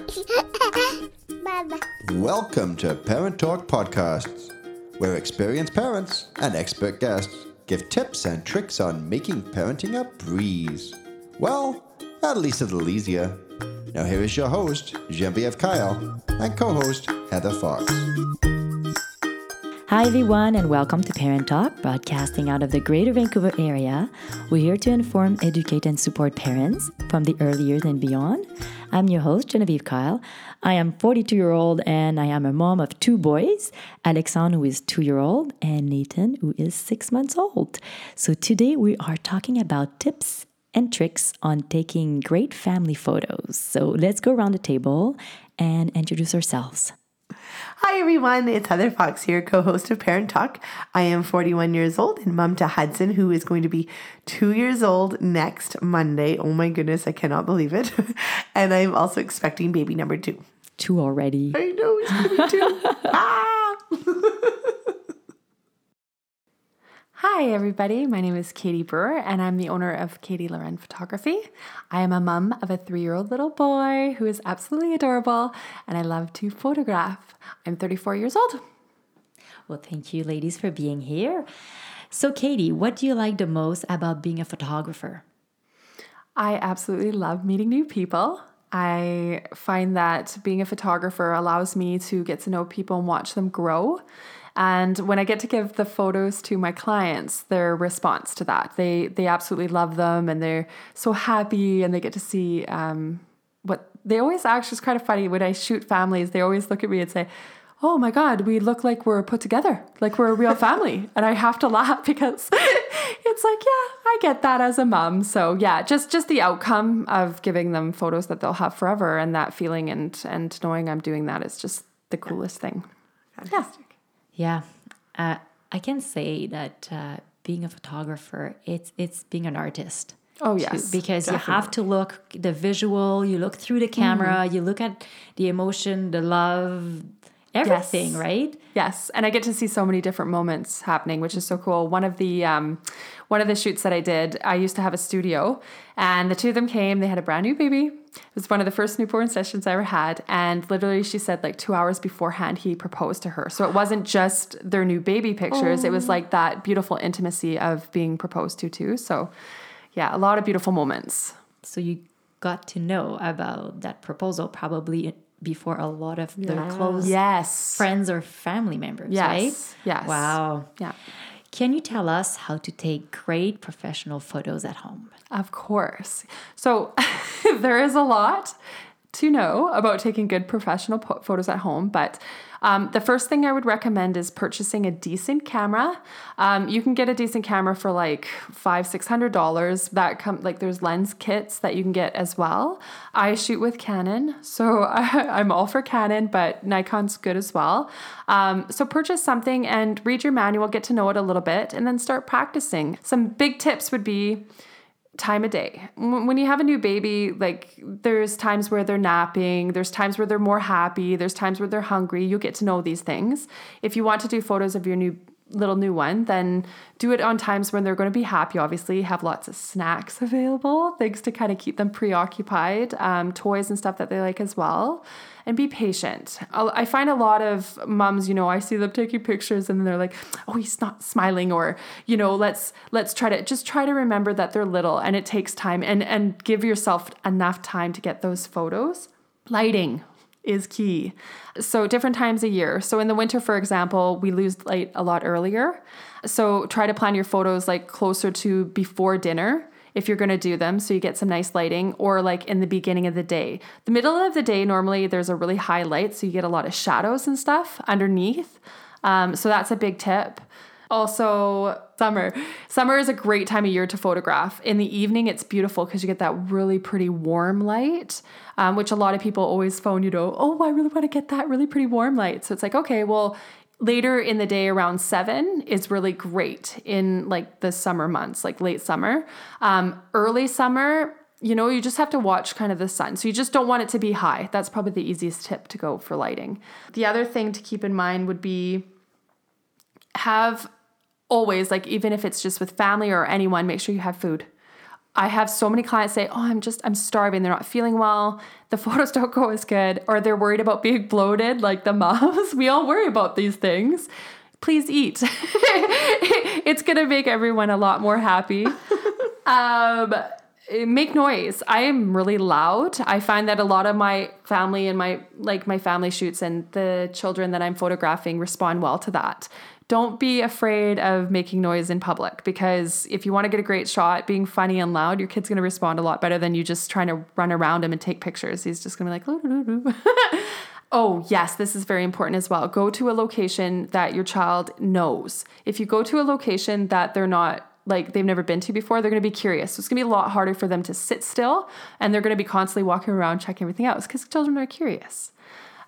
Welcome to Parent Talk Podcasts, where experienced parents and expert guests give tips and tricks on making parenting a breeze. Well, at least a little easier. Now, here is your host, Genevieve Kyle, and co host, Heather Fox. Hi, everyone, and welcome to Parent Talk, broadcasting out of the Greater Vancouver area. We're here to inform, educate, and support parents from the early years and beyond. I'm your host, Genevieve Kyle. I am 42 year old and I am a mom of two boys, Alexandre, who is two year old, and Nathan, who is six months old. So today we are talking about tips and tricks on taking great family photos. So let's go around the table and introduce ourselves. Hi everyone, it's Heather Fox here, co host of Parent Talk. I am 41 years old and mom to Hudson, who is going to be two years old next Monday. Oh my goodness, I cannot believe it. and I'm also expecting baby number two. Two already. I know, he's going to be two. ah! Hi, everybody. My name is Katie Brewer, and I'm the owner of Katie Lauren Photography. I am a mom of a three year old little boy who is absolutely adorable, and I love to photograph. I'm 34 years old. Well, thank you, ladies, for being here. So, Katie, what do you like the most about being a photographer? I absolutely love meeting new people. I find that being a photographer allows me to get to know people and watch them grow. And when I get to give the photos to my clients, their response to that, they they absolutely love them and they're so happy and they get to see um, what they always actually it's kind of funny when I shoot families, they always look at me and say, Oh my God, we look like we're put together, like we're a real family. and I have to laugh because it's like, yeah, I get that as a mom. So yeah, just just the outcome of giving them photos that they'll have forever and that feeling and and knowing I'm doing that is just the coolest thing. Fantastic. Yeah, uh, I can say that uh, being a photographer, it's it's being an artist. Oh too, yes, because you have to look the visual. You look through the camera. Mm-hmm. You look at the emotion, the love, everything. Yes. Right? Yes, and I get to see so many different moments happening, which is so cool. One of the um, one of the shoots that I did, I used to have a studio, and the two of them came. They had a brand new baby. It was one of the first newborn sessions I ever had, and literally, she said like two hours beforehand he proposed to her. So it wasn't just their new baby pictures; it was like that beautiful intimacy of being proposed to too. So, yeah, a lot of beautiful moments. So you got to know about that proposal probably before a lot of their close Yes. friends or family members. Yes. Right? Yes. Wow. Yeah. Can you tell us how to take great professional photos at home? Of course. So there is a lot to know about taking good professional photos at home, but um, the first thing I would recommend is purchasing a decent camera. Um, you can get a decent camera for like five, six hundred dollars. That come like there's lens kits that you can get as well. I shoot with Canon, so I, am all for Canon, but Nikon's good as well. Um, so purchase something and read your manual, get to know it a little bit, and then start practicing. Some big tips would be time of day. When you have a new baby, like there's times where they're napping, there's times where they're more happy, there's times where they're hungry. You get to know these things. If you want to do photos of your new little new one, then do it on times when they're going to be happy. Obviously, have lots of snacks available, things to kind of keep them preoccupied, um, toys and stuff that they like as well. And be patient. I'll- I find a lot of moms, you know, I see them taking pictures and they're like, "Oh, he's not smiling," or you know, let's let's try to just try to remember that they're little and it takes time, and and give yourself enough time to get those photos. Lighting is key. So, different times a year. So, in the winter, for example, we lose light a lot earlier. So, try to plan your photos like closer to before dinner if you're going to do them so you get some nice lighting or like in the beginning of the day. The middle of the day normally there's a really high light so you get a lot of shadows and stuff underneath. Um, so that's a big tip. Also, summer. Summer is a great time of year to photograph. In the evening, it's beautiful because you get that really pretty warm light, um, which a lot of people always phone you know, oh, I really want to get that really pretty warm light. So it's like, okay, well, later in the day around seven is really great in like the summer months, like late summer. Um, early summer, you know, you just have to watch kind of the sun. So you just don't want it to be high. That's probably the easiest tip to go for lighting. The other thing to keep in mind would be have always like even if it's just with family or anyone make sure you have food I have so many clients say, "Oh, I'm just I'm starving. They're not feeling well. The photos don't go as good, or they're worried about being bloated, like the moms. we all worry about these things. Please eat. it's gonna make everyone a lot more happy. um, make noise. I am really loud. I find that a lot of my family and my like my family shoots and the children that I'm photographing respond well to that don't be afraid of making noise in public because if you want to get a great shot, being funny and loud, your kid's going to respond a lot better than you just trying to run around him and take pictures. He's just going to be like, oh, yes, this is very important as well. Go to a location that your child knows. If you go to a location that they're not like they've never been to before, they're going to be curious. So it's going to be a lot harder for them to sit still and they're going to be constantly walking around checking everything out because children are curious.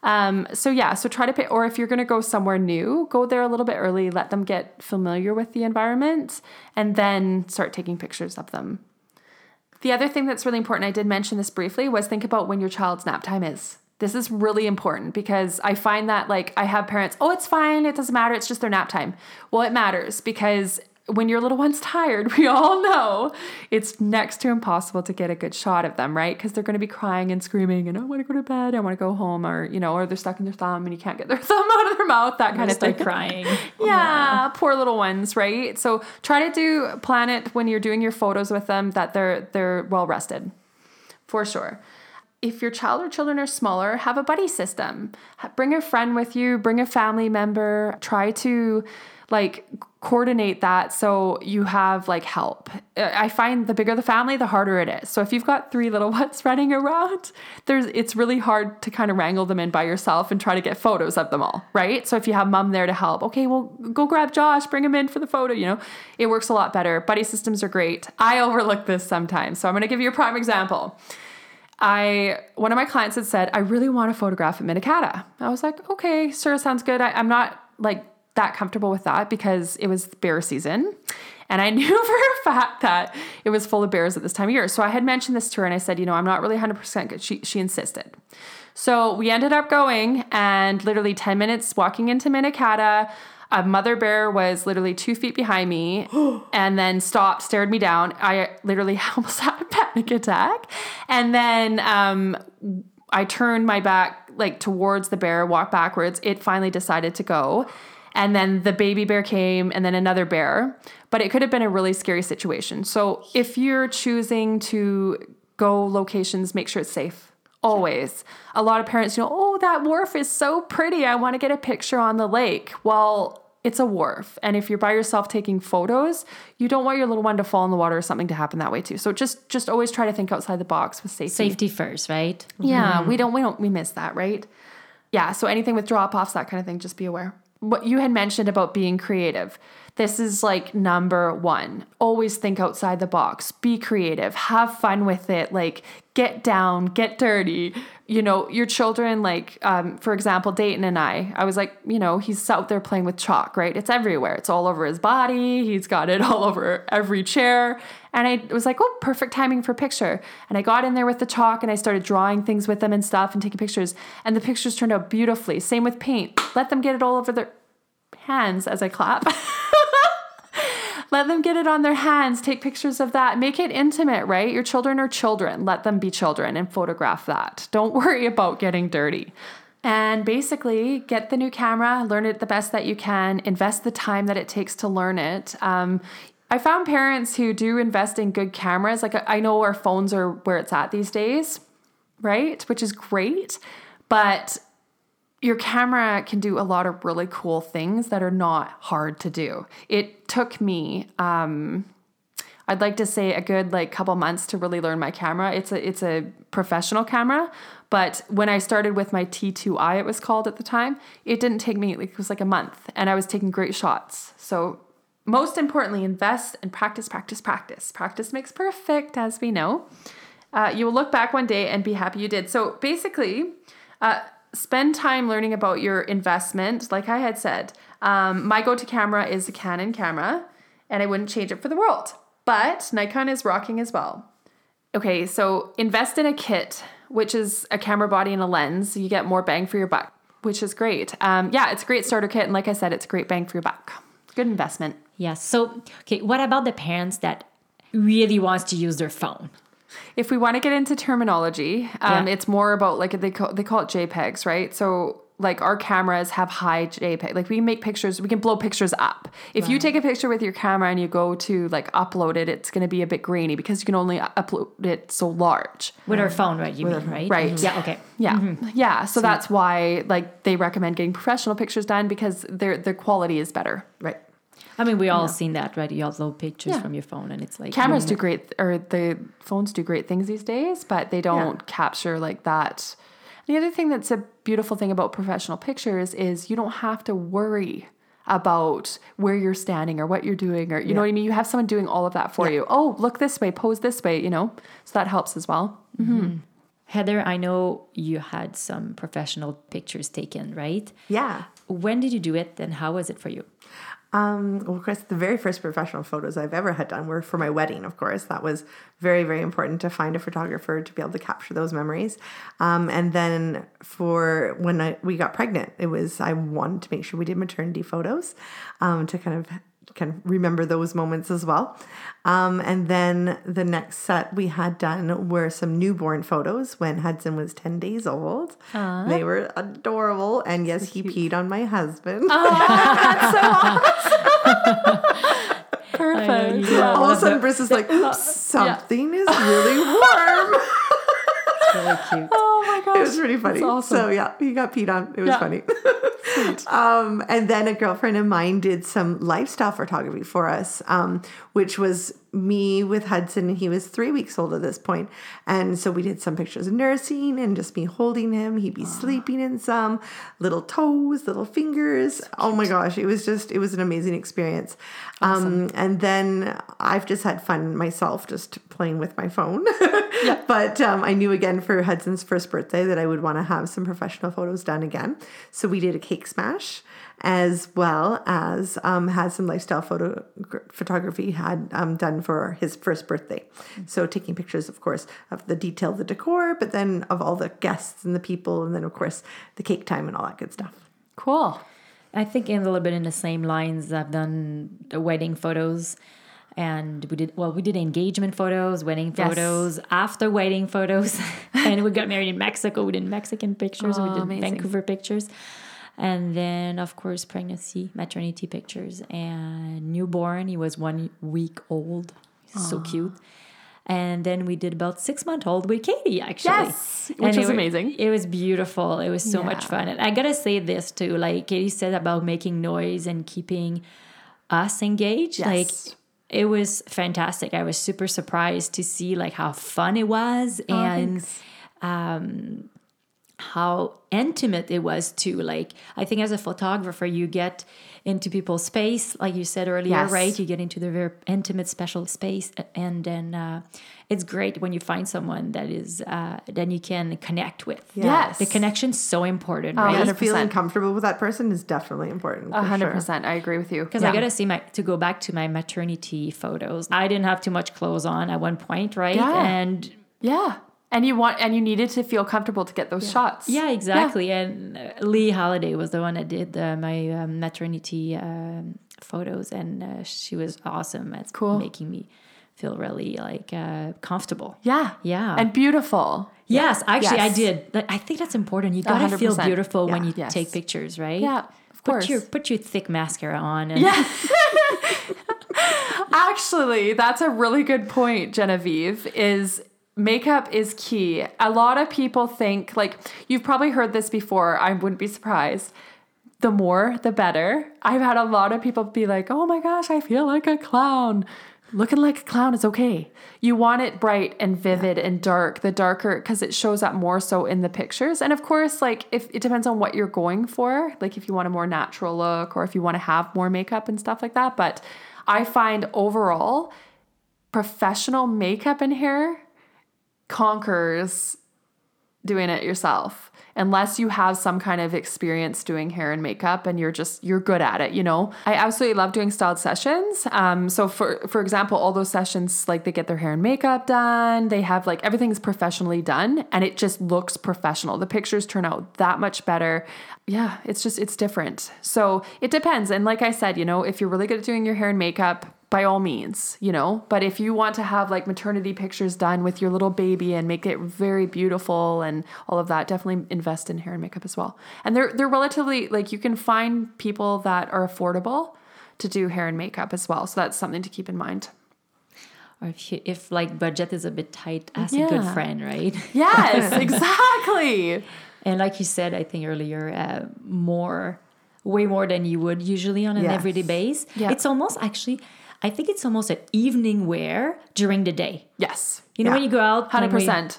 Um, so yeah, so try to pay, or if you're going to go somewhere new, go there a little bit early, let them get familiar with the environment, and then start taking pictures of them. The other thing that's really important, I did mention this briefly, was think about when your child's nap time is. This is really important because I find that like I have parents, oh, it's fine, it doesn't matter, it's just their nap time. Well, it matters because when your little one's tired, we all know it's next to impossible to get a good shot of them, right? Because they're going to be crying and screaming, and I want to go to bed, I want to go home, or you know, or they're stuck in their thumb and you can't get their thumb out of their mouth, that kind of thing. crying. Oh, yeah, yeah, poor little ones, right? So try to do plan it when you're doing your photos with them that they're they're well rested, for sure if your child or children are smaller, have a buddy system. Bring a friend with you, bring a family member. Try to like coordinate that so you have like help. I find the bigger the family, the harder it is. So if you've got three little ones running around, there's it's really hard to kind of wrangle them in by yourself and try to get photos of them all, right? So if you have mom there to help, okay, well go grab Josh, bring him in for the photo, you know. It works a lot better. Buddy systems are great. I overlook this sometimes. So I'm going to give you a prime example. I one of my clients had said, I really want to photograph at Minnekhada. I was like, okay, sure, sounds good. I, I'm not like that comfortable with that because it was bear season. And I knew for a fact that it was full of bears at this time of year. So I had mentioned this to her and I said, you know, I'm not really 100% good. She, she insisted. So we ended up going and literally 10 minutes walking into Minnekhada. A mother bear was literally two feet behind me and then stopped, stared me down. I literally almost had a panic attack. And then um, I turned my back like towards the bear, walked backwards. It finally decided to go and then the baby bear came and then another bear. But it could have been a really scary situation. So if you're choosing to go locations make sure it's safe. Always. A lot of parents you know oh that wharf is so pretty. I want to get a picture on the lake. Well it's a wharf. And if you're by yourself taking photos you don't want your little one to fall in the water or something to happen that way too. So just just always try to think outside the box with safety. Safety first right? Yeah mm-hmm. we don't we don't we miss that right? Yeah so anything with drop offs that kind of thing just be aware what you had mentioned about being creative. This is like number one. Always think outside the box, be creative, have fun with it, like get down, get dirty. You know, your children, like, um, for example, Dayton and I, I was like, you know, he's out there playing with chalk, right? It's everywhere. It's all over his body. He's got it all over every chair. And I was like, oh, perfect timing for picture. And I got in there with the chalk and I started drawing things with them and stuff and taking pictures. And the pictures turned out beautifully. Same with paint. Let them get it all over their hands as I clap. Let them get it on their hands, take pictures of that, make it intimate, right? Your children are children. Let them be children and photograph that. Don't worry about getting dirty. And basically, get the new camera, learn it the best that you can, invest the time that it takes to learn it. Um, I found parents who do invest in good cameras. Like I know our phones are where it's at these days, right? Which is great. But your camera can do a lot of really cool things that are not hard to do. It took me um, I'd like to say a good like couple months to really learn my camera. It's a it's a professional camera, but when I started with my T2i it was called at the time, it didn't take me like it was like a month and I was taking great shots. So most importantly, invest and practice, practice, practice. Practice makes perfect, as we know. Uh, you will look back one day and be happy you did. So basically, uh, spend time learning about your investment. Like I had said, um, my go to camera is a Canon camera, and I wouldn't change it for the world. But Nikon is rocking as well. Okay, so invest in a kit, which is a camera body and a lens. You get more bang for your buck, which is great. Um, yeah, it's a great starter kit. And like I said, it's a great bang for your buck. Good investment. Yes. So, okay, what about the parents that really wants to use their phone? If we want to get into terminology, um, Yeah. it's more about like they call, they call it JPEGs, right? So like our cameras have high JPEG. Like we make pictures, we can blow pictures up. If you take a picture with your camera and you go to like upload it, it's going to be a bit grainy because you can only upload it so large. With our phone, right? You mean, right? Right. Yeah, okay. Yeah. Yeah. So that's why like they recommend getting professional pictures done because their their quality is better. Right. I mean, we all seen that, right? You upload pictures Yeah. from your phone and it's like Cameras do great or the phones do great things these days, but they don't capture like that. The other thing that's a beautiful thing about professional pictures is you don't have to worry about where you're standing or what you're doing or you know what I mean you have someone doing all of that for you. Oh, look this way, pose this way, you know. So that helps as well. Mm-hmm. Mm-hmm. Heather, I know you had some professional pictures taken, right? Yeah. When did you do it and how was it for you? Um, well, of course, the very first professional photos I've ever had done were for my wedding, of course. That was very, very important to find a photographer to be able to capture those memories. Um, and then for when I, we got pregnant, it was, I wanted to make sure we did maternity photos um, to kind of kind of remember those moments as well. Um, and then the next set we had done were some newborn photos when Hudson was 10 days old. They were adorable. And yes, he peed on my husband. Perfect. Yeah. All of a sudden, Briss is like, oops, something is really warm. Really cute. Oh my gosh. it was really funny. Awesome. So, yeah, he got peed on. It was Yeah. funny. um, and then a girlfriend of mine did some lifestyle photography for us, um, which was me with Hudson. He was three weeks old at this point. And so we did some pictures of nursing and just me holding him. He'd be sleeping in some little toes, little fingers. Oh my gosh, it was just, it was an amazing experience. Um, and then I've just had fun myself just playing with my phone. But um, I knew again for Hudson's first birthday that I would want to have some professional photos done again. So we did a cake smash as well as um, had some lifestyle photo photography had um, done for his first birthday. So taking pictures, of course, of the detail of the decor, but then of all the guests and the people, and then of course the cake time and all that good stuff. Cool. I think in a little bit in the same lines. I've done the wedding photos, and we did well. We did engagement photos, wedding Yes. photos, after wedding photos, and we got married in Mexico. We did Mexican pictures. oh, we did amazing. Vancouver pictures, and then of course pregnancy, maternity pictures, and newborn. He was one week old. So cute. And then we did about six month old with Katie actually. Yes, which And was wa- amazing. It was beautiful. It was so much fun. And I gotta say this too, like Katie said about making noise and keeping us engaged. Like it was fantastic. I was super surprised to see like how fun it was and thanks. Um, how intimate it was too. Like I think as a photographer, you get into people's space, like you said earlier, Yes. right? You get into the very intimate, special space, and then uh, it's great when you find someone that is uh, then you can connect with. Yes. the connection's so important, Oh, right? 100%. feeling comfortable with that person is definitely important. A for hundred sure. percent. I agree with you. Because I gotta see my to go back to my maternity photos. I didn't have too much clothes on at one point, right? Yeah. And Yeah. And you want and you needed to feel comfortable to get those shots. yeah, exactly. And uh, Lee Holiday was the one that did uh, my um, maternity um, photos, and uh, she was awesome at Cool. making me feel really like uh, comfortable. Yeah. Yeah. And beautiful. Yes, actually, Yes. I did. I think that's important. You gotta feel 100%. beautiful when you Yes. take pictures, right? Yeah. Of Put course. your put your thick mascara on. And Yeah. Actually, that's a really good point, Genevieve, is makeup is key. A lot of people think like you've probably heard this before, I wouldn't be surprised. The more the better. I've had a lot of people be like, "Oh my gosh, I feel like a clown." Looking like a clown is okay. You want it bright and vivid and dark. The darker because it shows up more so in the pictures. And of course, like if it depends on what you're going for, like if you want a more natural look or if you want to have more makeup and stuff like that. But I find overall professional makeup and hair conquers doing it yourself unless you have some kind of experience doing hair and makeup and you're just you're good at it you know? I absolutely love doing styled sessions. Um so for for example all those sessions like they get their hair and makeup done they have like everything's professionally done and it just looks professional. The pictures turn out that much better. Yeah it's just it's different. So it depends. And like i said you know if you're really good at doing your hair and makeup by all means, you know. But if you want to have like maternity pictures done with your little baby and make it very beautiful and all of that, definitely invest in hair and makeup as well. And they're they're relatively like you can find people that are affordable to do hair and makeup as well. So that's something to keep in mind. Or if you, if like budget is a bit tight, ask a good friend, right? Yes, exactly. And like you said, I think earlier, uh, more, way more than you would usually on an Yes. everyday base. Yeah. It's almost actually, I think it's almost an evening wear during the day. Yes. You know, Yeah. when you go out, hundred percent.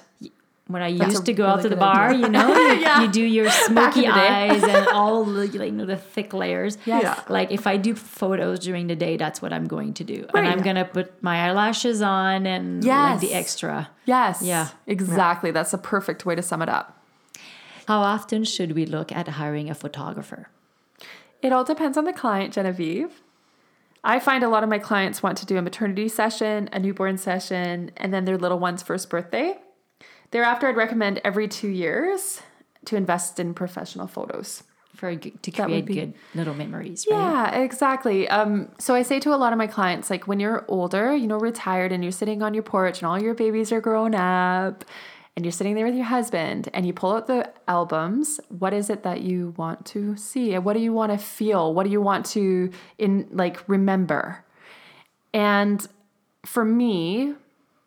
When I That's used to go out to the bar, idea. you know, you, Yeah. you do your smoky eyes and all the, like, you know, the thick layers. Yes. Yeah. Like if I do photos during the day, that's what I'm going to do. Right. And I'm going to put my eyelashes on and like the extra. Yes. Yeah. Exactly. That's a perfect way to sum it up. How often should we look at hiring a photographer? It all depends on the client, Genevieve. I find a lot of my clients want to do a maternity session, a newborn session, and then their little one's first birthday. Thereafter, I'd recommend every two years to invest in professional photos. For to create be- good little memories, right? Yeah, exactly. Um, so I say to a lot of my clients, like when you're older, you know, retired, and you're sitting on your porch, and all your babies are grown up, and you're sitting there with your husband, and you pull out the albums. What is it that you want to see? What do you want to feel? What do you want to in like remember? And for me,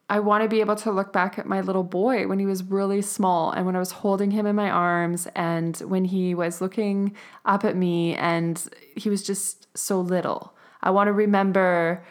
I want to be able to look back at my little boy when he was really small and when I was holding him in my arms and when he was looking up at me and he was just so little. I want to remember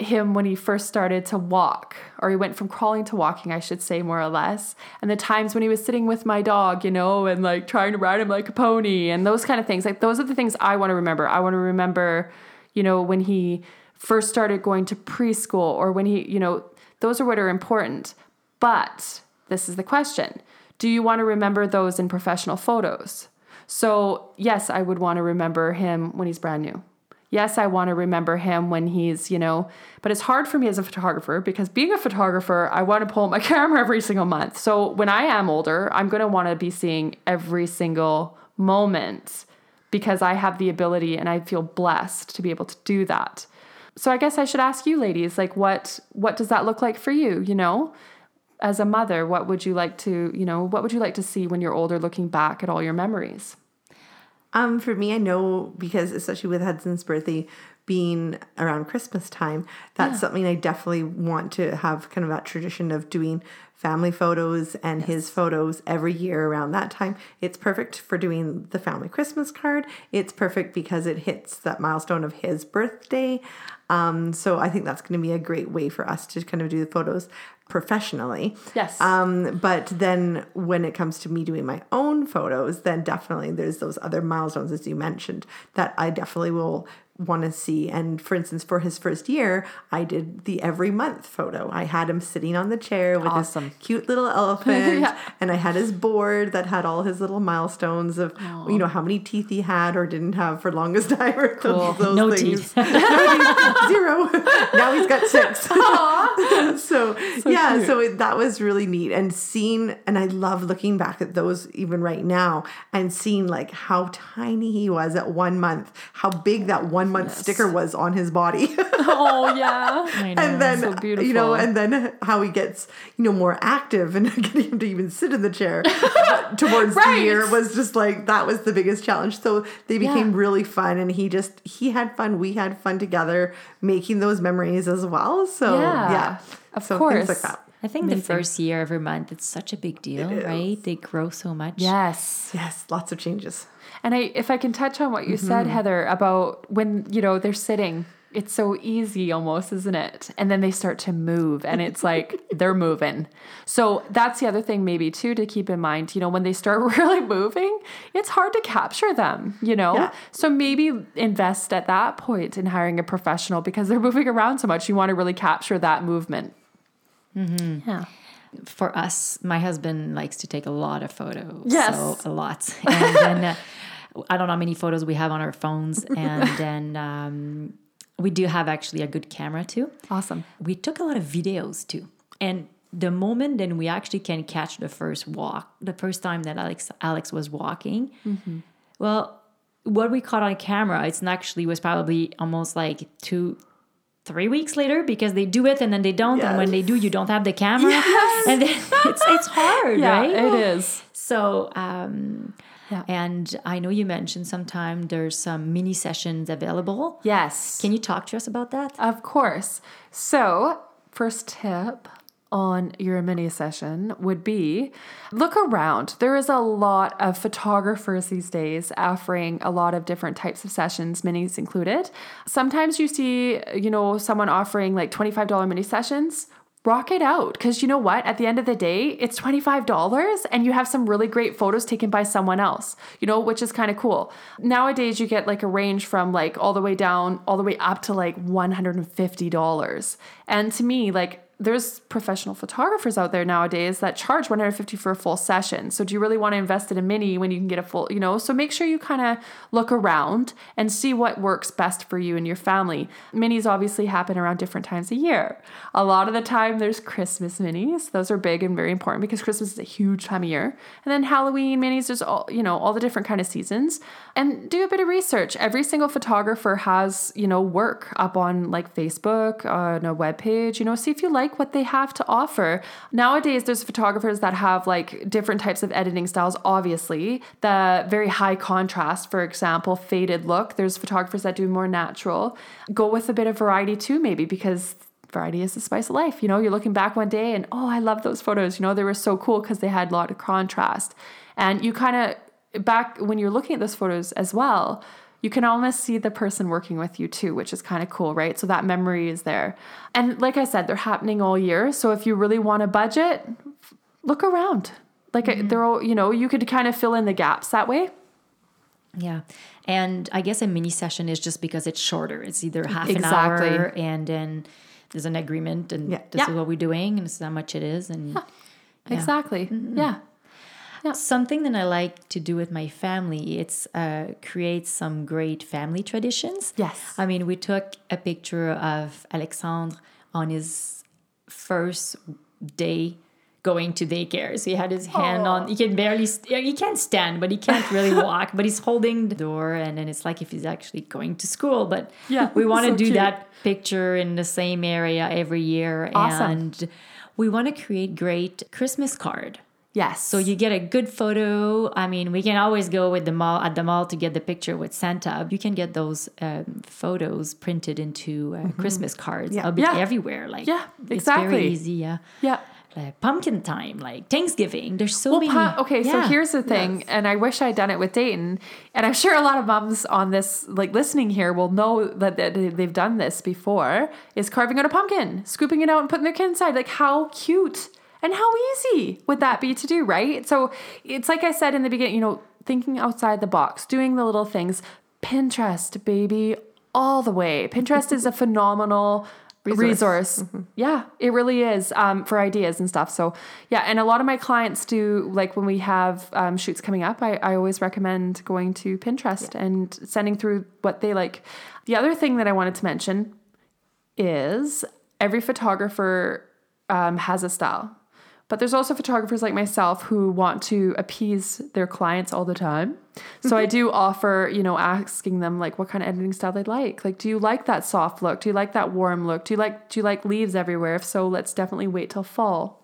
him when he first started to walk or he went from crawling to walking I should say more or less and the times when he was sitting with my dog you know and like trying to ride him like a pony and those kind of things like those are the things I want to remember I want to remember you know when he first started going to preschool or when he you know those are what are important. But this is the question Do you want to remember those in professional photos? So, yes, I would want to remember him when he's brand new. Yes, I want to remember him when he's, you know, but it's hard for me as a photographer because being a photographer, I want to pull my camera every single month. So when I am older, I'm going to want to be seeing every single moment because I have the ability and I feel blessed to be able to do that. So I guess I should ask you ladies like what what does that look like for you, you know? As a mother, what would you like to, you know, what would you like to see when you're older looking back at all your memories? Um, for me, I know because especially with Hudson's birthday being around Christmas time, that's something I definitely want to have kind of that tradition of doing family photos and his photos every year around that time. It's perfect for doing the family Christmas card. It's perfect because it hits that milestone of his birthday. Um, so I think that's going to be a great way for us to kind of do the photos professionally. Yes. Um, but then when it comes to me doing my own photos, then definitely there's those other milestones, as you mentioned, that I definitely will want to see. And for instance, for his first year, I did the every month photo. I had him sitting on the chair with Awesome. this cute little elephant, Yeah. and I had his board that had all his little milestones of you know how many teeth he had or didn't have for longest time or those, those No things. teeth. No teeth. Zero. now he's got six. so, yeah, cute. so it, that was really neat and seeing and I love looking back at those even right now and seeing like how tiny he was at one month, how big that one month sticker was on his body. oh yeah. Know. and then So you know and then how he gets you know more active and getting him to even sit in the chair towards the Right. year was just like that was the biggest challenge so they became Yeah. really fun and he just he had fun we had fun together making those memories as well so Yeah, yeah, of so course. things like that I think the first year every month, it's such a big deal, right? They grow so much. Yes. yes lots of changes And I if I can touch on what you said, Heather, about when, you know, they're sitting. It's so easy almost, isn't it? And then they start to move and it's like they're moving. So that's the other thing maybe too to keep in mind. You know, when they start really moving, it's hard to capture them, you know? Yeah. So maybe invest at that point in hiring a professional because they're moving around so much. You want to really capture that movement. Yeah. For us, my husband likes to take a lot of photos. Yes. So a lot. And then uh, I don't know how many photos we have on our phones. And then um, we do have actually a good camera too. Awesome. we took a lot of videos too. And the moment then we actually can catch the first walk, the first time that Alex Alex was walking, well, what we caught on camera, it's actually was probably almost like two three weeks later because they do it and then they don't and when they do you don't have the camera Yes. and then it's it's hard Yeah, right it is. so um Yeah. and i know you mentioned sometime there's some mini sessions available Yes. can you talk to us about that Of course. So, first tip on your mini session would be look around. There is a lot of photographers these days offering a lot of different types of sessions, minis included. Sometimes you see, you know, someone offering like $25 mini sessions. Rock it out because you know what? At the end of the day, it's $25 and you have some really great photos taken by someone else, you know, which is kind of cool. Nowadays, you get like a range from like all the way down, all the way up to like $150. And to me, like, there's professional photographers out there nowadays that charge 150 for a full session. So do you really want to invest in a mini when you can get a full, you know? So make sure you kind of look around and see what works best for you and your family. Minis obviously happen around different times a year. A lot of the time there's Christmas minis. Those are big and very important because Christmas is a huge time of year. And then Halloween minis, there's all, you know, all the different kind of seasons. And do a bit of research. Every single photographer has, you know, work up on like Facebook, on a web page, you know, see if you like what they have to offer. Nowadays, there's photographers that have like different types of editing styles, obviously. The very high contrast, for example, faded look. There's photographers that do more natural. Go with a bit of variety too, maybe, because variety is the spice of life. You know, you're looking back one day and, oh, I love those photos. You know, they were so cool because they had a lot of contrast. And you kind of, back when you're looking at those photos as well, you can almost see the person working with you too, which is kind of cool, right? So that memory is there. And like I said, they're happening all year. So if you really want a budget, look around. Like mm-hmm. they're all, you know, you could kind of fill in the gaps that way. Yeah. And I guess a mini session is just because it's shorter. It's either half Exactly. an hour and then there's an agreement and Yeah. this Yeah. is what we're doing and this is how much it is. And Exactly. Mm-hmm. Yeah. Something that I like to do with my family, it's uh, create some great family traditions. Yes. I mean, we took a picture of Alexandre on his first day going to daycare. So he had his hand on, he can barely, st- he can't stand, but he can't really walk, but he's holding the door. And then it's like if he's actually going to school. But Yeah, we want to so do cute. that picture in the same area every year. Awesome. And we want to create great Christmas card. Yes. So you get a good photo. I mean, we can always go with the mall at the mall to get the picture with Santa. You can get those um, photos printed into uh, Christmas cards. Yeah. I'll be Mm-hmm. Yeah. everywhere. Like Yeah, it's exactly. very easy. Yeah. yeah. Like pumpkin time, like Thanksgiving. There's so Well, many. pa- okay, so here's the thing, and I wish I'd done it with Dayton, and I'm sure a lot of moms on this, like listening here, will know that, that they've done this before. Is carving out a pumpkin, scooping it out, and putting their kid inside. Like how cute and how easy would that be to do, right? So it's like I said in the beginning, you know, thinking outside the box, doing the little things. Pinterest, baby, all the way. Pinterest is a phenomenal resource. Yeah, it really is um, for ideas and stuff. So yeah, and a lot of my clients do like when we have um, shoots coming up. I, I always recommend going to Pinterest and sending through what they like. The other thing that I wanted to mention is every photographer um, has a style. But there's also photographers like myself who want to appease their clients all the time. So I mm-hmm. do offer, you know, asking them like what kind of editing style they'd like. Like, do you like that soft look? Do you like that warm look? Do you like do you like leaves everywhere? If so, let's definitely wait till fall.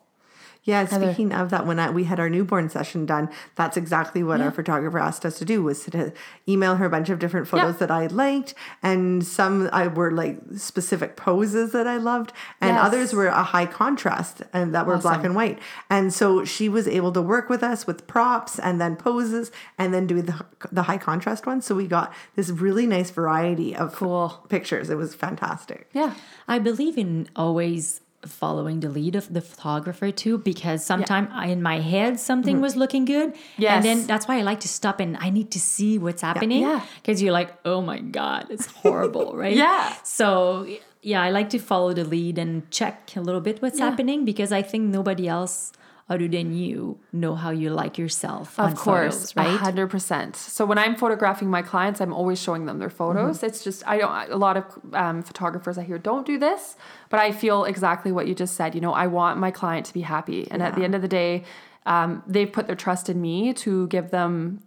Yeah, speaking of that, when I, we had our newborn session done, that's exactly what our photographer asked us to do was to email her a bunch of different photos Yeah. that I liked, and some I were like specific poses that I loved, and Yes. others were a high contrast and that were black and white. And so she was able to work with us with props and then poses, and then do the the high contrast ones. So we got this really nice variety of Cool. pictures. It was fantastic. Yeah. I believe in always following the lead of the photographer too because sometimes in my head something was looking good Mm-hmm. Yes. and then that's why i like to stop and i need to see what's happening Yeah. because you're like oh my god it's horrible right Yeah. so yeah i like to follow the lead and check a little bit what's Yeah. happening because i think nobody else other than you know how you like yourself on Of course, photos, right hundred percent. So when I'm photographing my clients, I'm always showing them their photos. Mm-hmm. It's just I don't. A lot of um, photographers I hear don't do this, but I feel exactly what you just said. You know, I want my client to be happy, and at the end of the day, um, they've put their trust in me to give them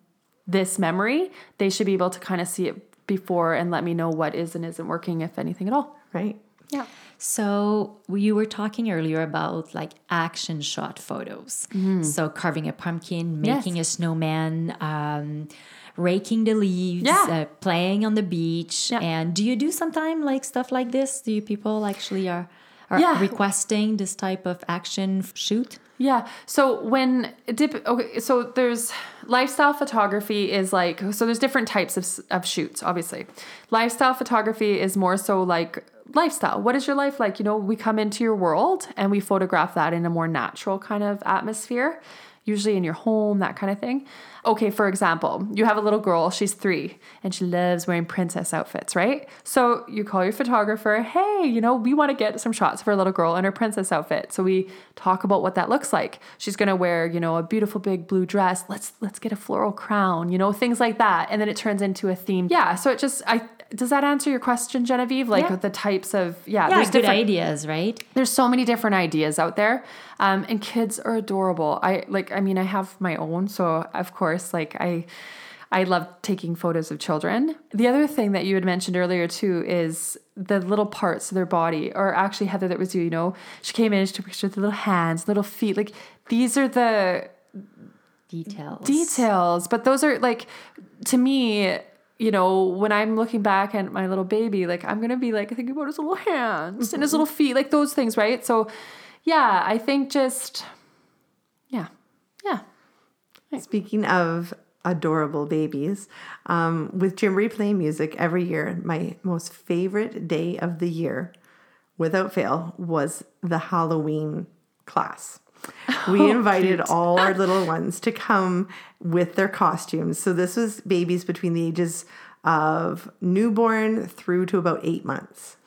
this memory. They should be able to kind of see it before and let me know what is and isn't working, if anything at all. Right. Yeah. So you were talking earlier about like action shot photos. So carving a pumpkin, Mm-hmm. Yes. making a snowman, um, raking the leaves, Yeah. uh, playing on the beach. Yeah. And do you do sometime like stuff like this? Do you people actually are are Yeah. requesting this type of action shoot? Yeah. So when dip, okay, so there's lifestyle photography is like so there's different types of of shoots. Obviously, lifestyle photography is more so like lifestyle. What is your life like? You know, we come into your world and we photograph that in a more natural kind of atmosphere. Usually in your home, that kind of thing. Okay, for example, you have a little girl, she's three, and she loves wearing princess outfits, right? So you call your photographer, hey, you know, we want to get some shots of our little girl in her princess outfit. So we talk about what that looks like. She's gonna wear, you know, a beautiful big blue dress. Let's let's get a floral crown, you know, things like that. And then it turns into a theme. Yeah. So it just I does that answer your question, Genevieve? Like Yeah. the types of yeah, Yeah, there's good different ideas, right? there's so many different ideas out there um, and kids are adorable i like i mean i have my own so of course like i i love taking photos of children the other thing that you had mentioned earlier too is the little parts of their body or actually heather that was you you know she came in she took pictures of the little hands little feet like these are the Details. details but those are like to me you know when i'm looking back at my little baby like i'm gonna be like thinking about his little hands and his little feet like those things right? So yeah i think just yeah yeah. Speaking of adorable babies, um, with Gymboree playing music every year, my most favorite day of the year, without fail, was the Halloween class. We invited all our little ones to come with their costumes. So this was babies between the ages of newborn through to about eight months.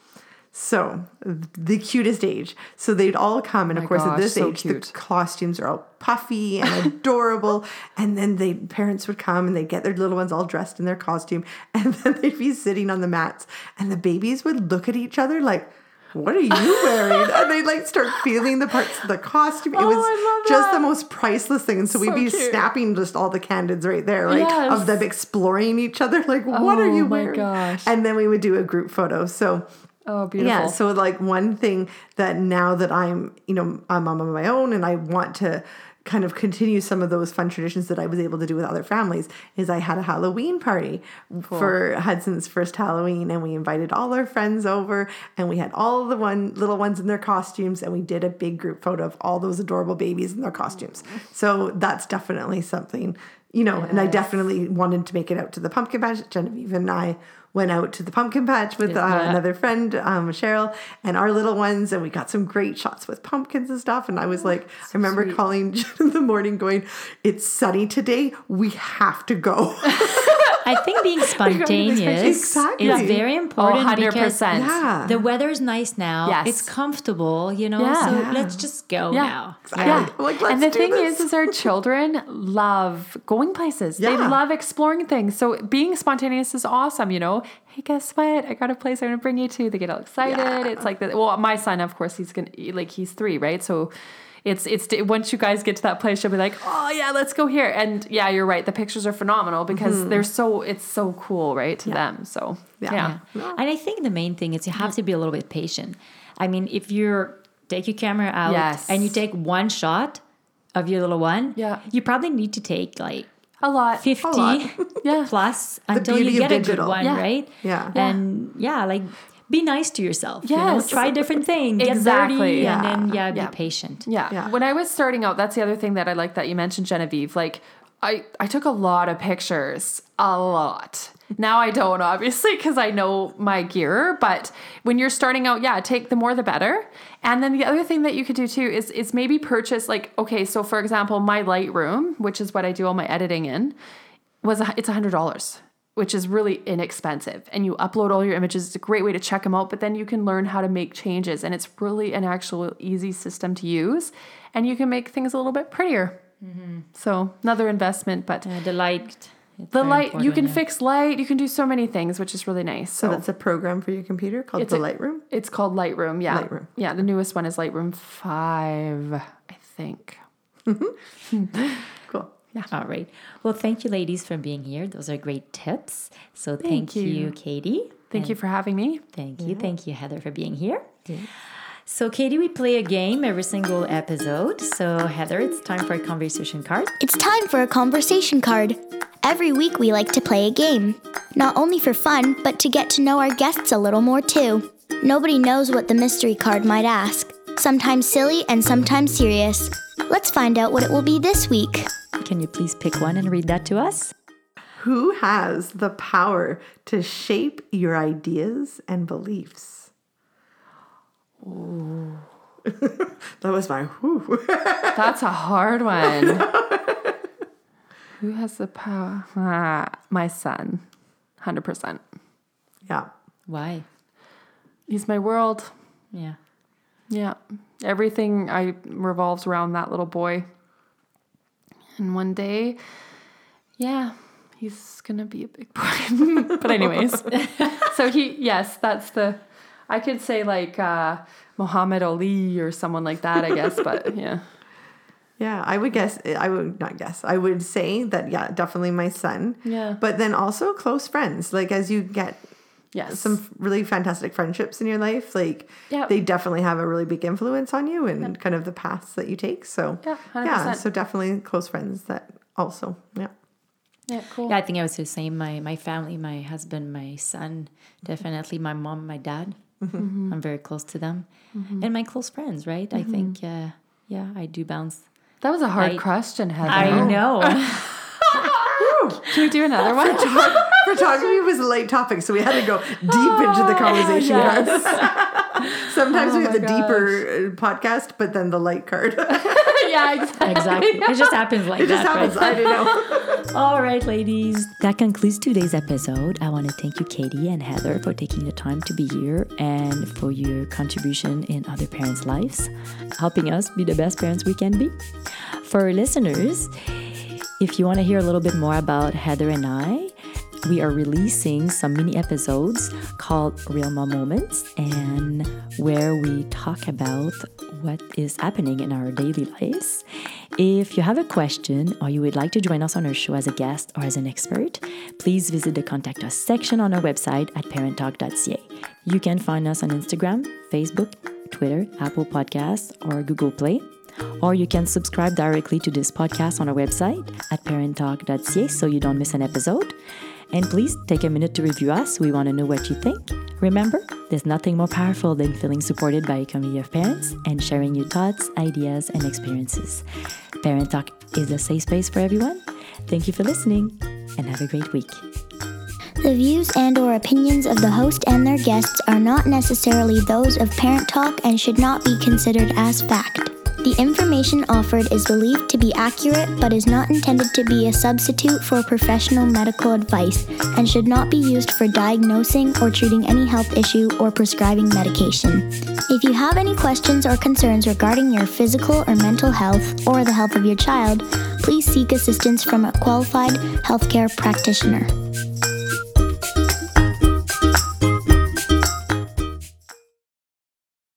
So the cutest age. So they'd all come, and of course, at this so age, cute. the costumes are all puffy and adorable. and then the parents would come and they'd get their little ones all dressed in their costume, and then they'd be sitting on the mats, and the babies would look at each other like. What are you wearing? and they'd like start feeling the parts of the costume. It Oh, was just the most priceless thing. And so, we'd be cute. snapping just all the candids right there, like Yes. of them exploring each other. Like, what are Oh, you my wearing? gosh. And then we would do a group photo. So oh beautiful yeah. So like one thing that now that I'm, you know, a mom of my own and I want to kind of continue some of those fun traditions that I was able to do with other families is I had a Halloween party for Hudson's first Halloween and we invited all our friends over and we had all the one little ones in their costumes and we did a big group photo of all those adorable babies in their costumes. So that's definitely something, you know, and I definitely wanted to make it out to the pumpkin patch. Genevieve and I went out to the pumpkin patch with uh, Yeah. another friend, um, Cheryl, and our little ones, and we got some great shots with pumpkins and stuff. And I was like, I remember sweet. calling in the morning, going, "It's sunny today. We have to go." I think being spontaneous Exactly. Oh, is very important Oh, 100%. because Yeah. the weather's nice now. Yes. It's comfortable, you know. Yeah. So Yeah. let's just go Yeah. now. Exactly. Yeah. Like, let's and the do thing this. is, is our children love going places. They love exploring things. So being spontaneous is awesome, you know. Hey, guess what? I got a place I'm gonna bring you to. They get all excited. Yeah. It's like the, well, my son, of course, he's gonna like he's three, right? So it's it's once you guys get to that place, you'll be like, oh yeah, let's go here. And yeah, you're right. The pictures are phenomenal because mm-hmm. they're so it's so cool, right, to them. So Yeah. yeah. Yeah. And I think the main thing is you have to be a little bit patient. I mean, if you're take your camera out Yes. and you take one shot of your little one, Yeah. you probably need to take like a lot. 50 lot. Yeah. plus until you beauty of get a good one, Yeah. right? Yeah. And yeah, like be nice to yourself. You know? Yes. Try different things. Get Exactly. dirty Yeah. and then yeah, Yeah. be patient. Yeah. Yeah. When I was starting out, that's the other thing that I like that you mentioned, Genevieve. Like, I, I took a lot of pictures, a lot. Now I don't, obviously, because I know my gear. But when you're starting out, yeah, take the more the better. And then the other thing that you could do too is is maybe purchase like okay, so for example, my Lightroom, which is what I do all my editing in, was a, it's a hundred dollars which is really inexpensive and you upload all your images it's a great way to check them out but then you can learn how to make changes and it's really an actual easy system to use and you can make things a little bit prettier so another investment but Uh, the light. it's the light you can yeah. fix light you can do so many things which is really nice So so, that's a program for your computer called It's the a- Lightroom. it's called lightroom yeah Lightroom. yeah the newest one is lightroom 5 i think Cool. All right. Well, thank you, ladies, for being here. Those are great tips. So thank, you. you. Katie. thank you for having me Thank you. Thank you, Heather, for being here. So, Katie, we play a game every single episode. So, Heather, it's time for a conversation card. It's time for a conversation card. Every week we like to play a game. Not only for fun, but to get to know our guests a little more too. Nobody knows what the mystery card might ask. Sometimes silly and sometimes serious. Let's find out what it will be this week. Can you please pick one and read that to us? Who has the power to shape your ideas and beliefs? Ooh. that was my whoo. That's a hard one. Who has the power? Ah, my son. 100%. yeah. Why? He's my world. Yeah. Yeah. Everything I revolves around that little boy. And one day, yeah, he's to be a big boy. but anyways. so he yes, that's the I could say like uh Muhammad Ali or someone like that, I guess, but yeah. Yeah, I would guess, I would not guess, I would say that, yeah, definitely my son. Yeah. But then also close friends. Like, as you get Yes. some really fantastic friendships in your life, like, Yep. they definitely have a really big influence on you and kind of the paths that you take. So, Yeah, 100%. yeah, so definitely close friends that also, yeah. yeah, cool. Yeah, I think I was the same. My my family, my husband, my son, definitely my mom, my dad. Mm-hmm. Mm-hmm. I'm very close to them, mm-hmm. and my close friends. Right? I think, uh, yeah, I do bounce. That was a hard I- question, Heather. I know. Can we do another one? Photography was a light topic, so we had to go deep into the conversation cards. Sometimes we have the deeper uh, podcast, but then the light card. yeah, exactly. exactly. It just happens like just that. happens. Right? I don't know. All right, ladies. That concludes today's episode. I want to thank you, Katie and Heather, for taking the time to be here and for your contribution in other parents' lives, helping us be the best parents we can be. For listeners, if you want to hear a little bit more about Heather and I, we are releasing some mini episodes called Real Mom Moments and where we talk about what is happening in our daily lives. If you have a question or you would like to join us on our show as a guest or as an expert, please visit the contact us section on our website at parenttalk.ca. You can find us on Instagram, Facebook, Twitter, Apple Podcasts, or Google Play. Or you can subscribe directly to this podcast on our website at parenttalk.ca so you don't miss an episode. And please take a minute to review us. We want to know what you think. Remember, there's nothing more powerful than feeling supported by a community of parents and sharing your thoughts, ideas, and experiences. Parent Talk is a safe space for everyone. Thank you for listening and have a great week. The views and or opinions of the host and their guests are not necessarily those of Parent Talk and should not be considered as fact. The information offered is believed to be accurate but is not intended to be a substitute for professional medical advice and should not be used for diagnosing or treating any health issue or prescribing medication. If you have any questions or concerns regarding your physical or mental health or the health of your child, please seek assistance from a qualified healthcare practitioner.